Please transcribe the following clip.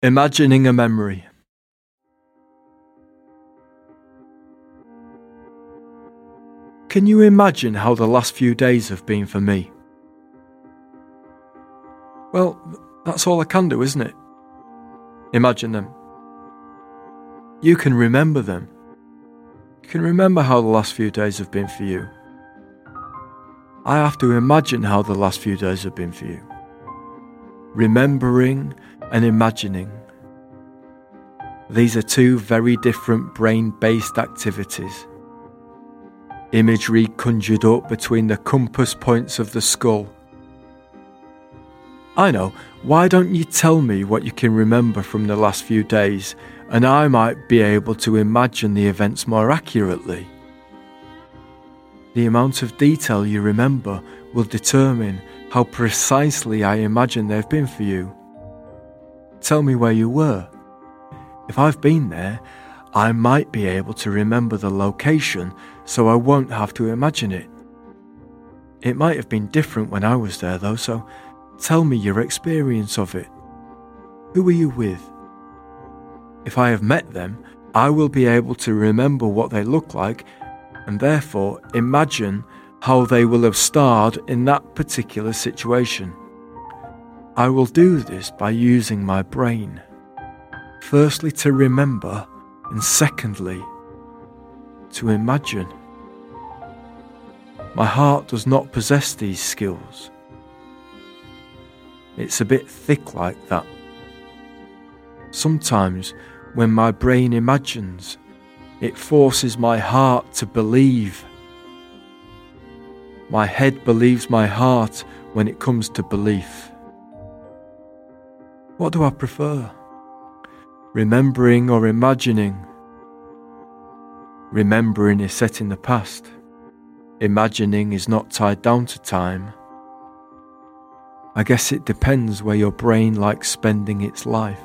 Imagining a memory. Can you imagine how the last few days have been for me? Well, that's all I can do, isn't it? Imagine them. You can remember them. You can remember how the last few days have been for you. I have to imagine how the last few days have been for you. Remembering and imagining. These are two very different brain based activities. Imagery conjured up between the compass points of the skull. I know, why don't you tell me what you can remember from the last few days, and I might be able to imagine the events more accurately? The amount of detail you remember will determine how precisely I imagine they've been for you. Tell me where you were. If I've been there, I might be able to remember the location so I won't have to imagine it. It might have been different when I was there though, so tell me your experience of it. Who were you with? If I have met them, I will be able to remember what they look like and therefore imagine how they will have starred in that particular situation. I will do this by using my brain. Firstly, to remember, and secondly, to imagine. My heart does not possess these skills. It's a bit thick like that. Sometimes, when my brain imagines, it forces my heart to believe. My head believes my heart when it comes to belief. What do I prefer? Remembering or imagining? Remembering is set in the past. Imagining is not tied down to time. I guess it depends where your brain likes spending its life.